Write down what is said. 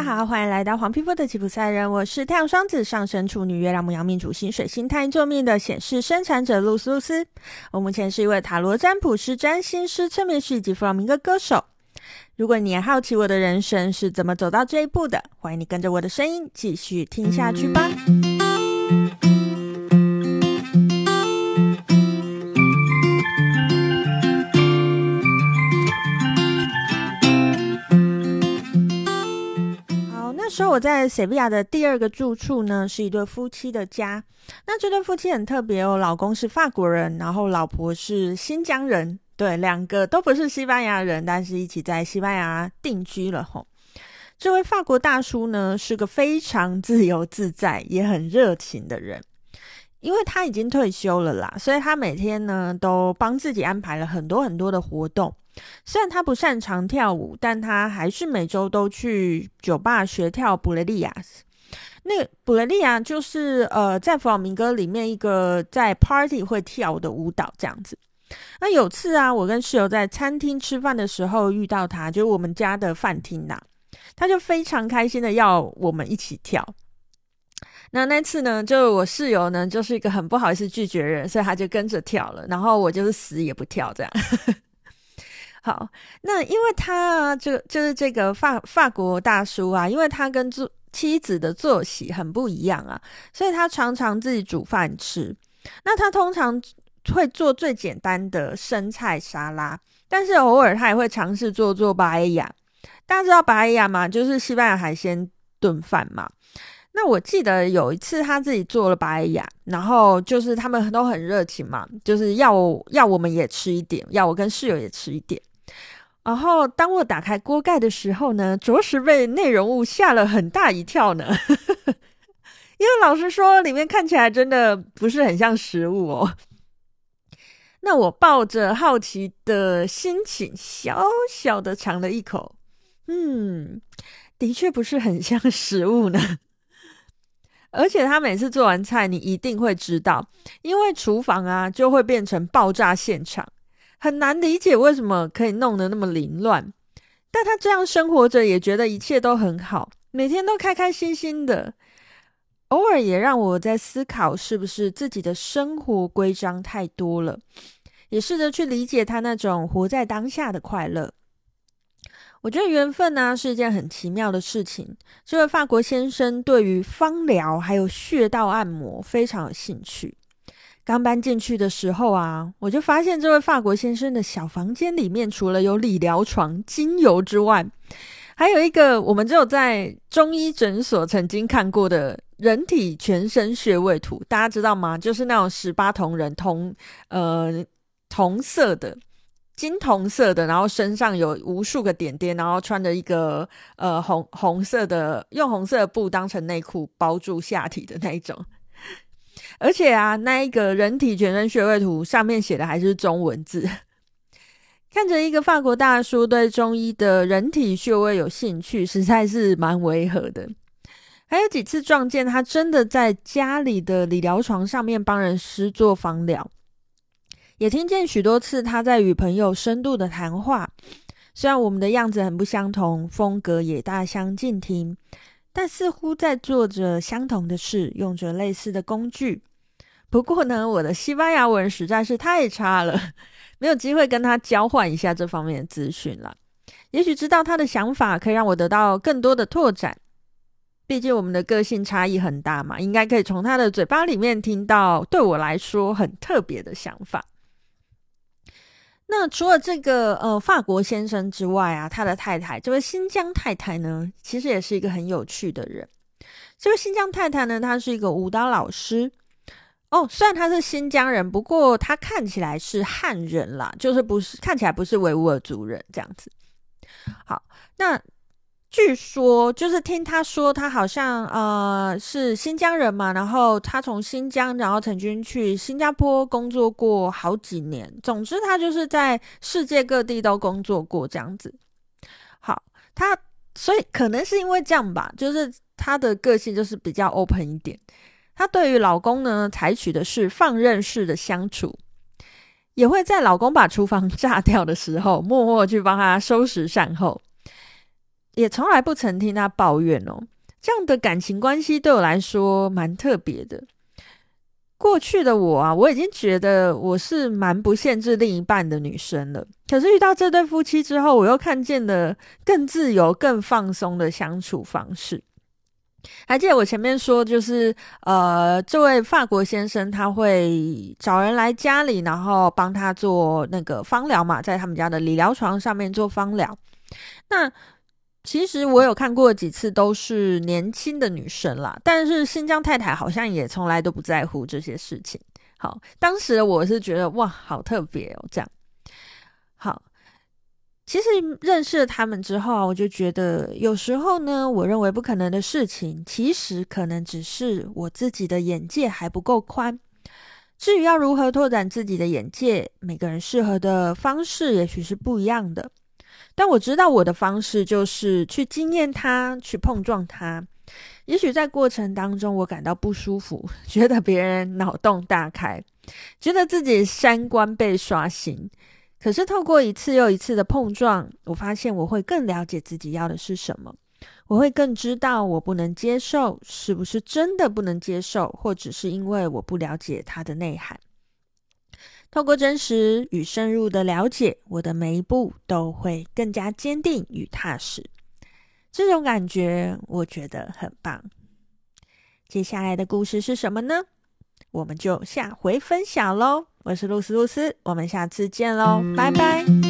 大家好欢迎来到黄皮肤的吉普赛人，我是太阳双子上升处女月亮牧羊命主星水星太阴座命的显示生产者露丝露丝。我目前是一位塔罗占卜师、占星师、催眠师以及弗朗明哥歌手。如果你也好奇我的人生是怎么走到这一步的，欢迎你跟着我的声音继续听下去吧。说我在塞维亚的第二个住处呢，是一对夫妻的家。那这对夫妻很特别哦，老公是法国人，然后老婆是新疆人，对，两个都不是西班牙人，但是一起在西班牙定居了吼。这位法国大叔呢，是个非常自由自在，也很热情的人。因为他已经退休了啦，所以他每天呢都帮自己安排了很多很多的活动。虽然他不擅长跳舞，但他还是每周都去酒吧学跳布雷利亚。那布雷利亚就是呃，在弗朗明哥里面一个在 party 会跳的舞蹈这样子。那有次啊，我跟室友在餐厅吃饭的时候遇到他，就是我们家的饭厅呐，他就非常开心的要我们一起跳。那那次呢，就我室友呢，就是一个很不好意思拒绝人，所以他就跟着跳了，然后我就是死也不跳这样。好，那因为他就就是这个法法国大叔啊，因为他跟妻妻子的作息很不一样啊，所以他常常自己煮饭吃。那他通常会做最简单的生菜沙拉，但是偶尔他也会尝试做做巴埃亚。大家知道巴埃亚吗？就是西班牙海鲜炖饭嘛。那我记得有一次他自己做了巴耶亚，然后就是他们都很热情嘛，就是要要我们也吃一点，要我跟室友也吃一点。然后当我打开锅盖的时候呢，着实被内容物吓了很大一跳呢。因为老实说，里面看起来真的不是很像食物哦。那我抱着好奇的心情，小小的尝了一口，嗯，的确不是很像食物呢。而且他每次做完菜，你一定会知道，因为厨房啊就会变成爆炸现场，很难理解为什么可以弄得那么凌乱。但他这样生活着，也觉得一切都很好，每天都开开心心的。偶尔也让我在思考，是不是自己的生活规章太多了，也试着去理解他那种活在当下的快乐。我觉得缘分呢、是一件很奇妙的事情。这位法国先生对于芳疗还有穴道按摩非常有兴趣。刚搬进去的时候啊，我就发现这位法国先生的小房间里面，除了有理疗床、精油之外，还有一个我们只有在中医诊所曾经看过的人体全身穴位图。大家知道吗？就是那种十八铜人铜，呃，铜色的。金铜色的，然后身上有无数个点点，然后穿着一个呃红红色的，用红色布当成内裤包住下体的那一种。而且啊，那一个人体全身穴位图上面写的还是中文字。看着一个法国大叔对中医的人体穴位有兴趣，实在是蛮违和的。还有几次撞见他真的在家里的理疗床上面帮人施做芳疗。也听见许多次他在与朋友深度的谈话，虽然我们的样子很不相同，风格也大相径庭，但似乎在做着相同的事，用着类似的工具。不过呢，我的西班牙文实在是太差了，没有机会跟他交换一下这方面的资讯了。也许知道他的想法，可以让我得到更多的拓展。毕竟我们的个性差异很大嘛，应该可以从他的嘴巴里面听到对我来说很特别的想法。那除了这个呃法国先生之外啊，他的太太这位新疆太太呢，其实也是一个很有趣的人。这位新疆太太呢，她是一个舞蹈老师哦。虽然他是新疆人，不过他看起来是汉人啦，就是不是看起来不是维吾尔族人这样子。好，那。据说就是听他说，他好像呃是新疆人嘛，然后他从新疆，然后曾经去新加坡工作过好几年。总之，他就是在世界各地都工作过这样子。好，他所以可能是因为这样吧，就是他的个性就是比较 open 一点。她对于老公呢，采取的是放任式的相处，也会在老公把厨房 炸掉的时候，默默去帮他收拾善后。也从来不曾听他抱怨哦，这样的感情关系对我来说蛮特别的。过去的我啊，我已经觉得我是蛮不限制另一半的女生了。可是遇到这对夫妻之后，我又看见了更自由、更放松的相处方式。还记得我前面说，就是呃，这位法国先生他会找人来家里，然后帮他做那个芳疗嘛，在他们家的理疗床上面做芳疗。那其实我有看过几次，都是年轻的女生啦。但是新疆太太好像也从来都不在乎这些事情。好，当时我是觉得哇，好特别哦，这样。其实认识了他们之后啊，我就觉得有时候呢，我认为不可能的事情，其实可能只是我自己的眼界还不够宽。至于要如何拓展自己的眼界，每个人适合的方式也许是不一样的。但我知道我的方式就是去经验它，去碰撞它。也许在过程当中，我感到不舒服，觉得别人脑洞大开，觉得自己三观被刷新。可是透过一次又一次的碰撞，我发现我会更了解自己要的是什么。我会更知道我不能接受是不是真的不能接受，或只是因为我不了解它的内涵。透过真实与深入的了解，我的每一步都会更加坚定与踏实。这种感觉我觉得很棒。接下来的故事是什么呢？我们就下回分享喽。我是露丝露丝，我们下次见喽，拜拜。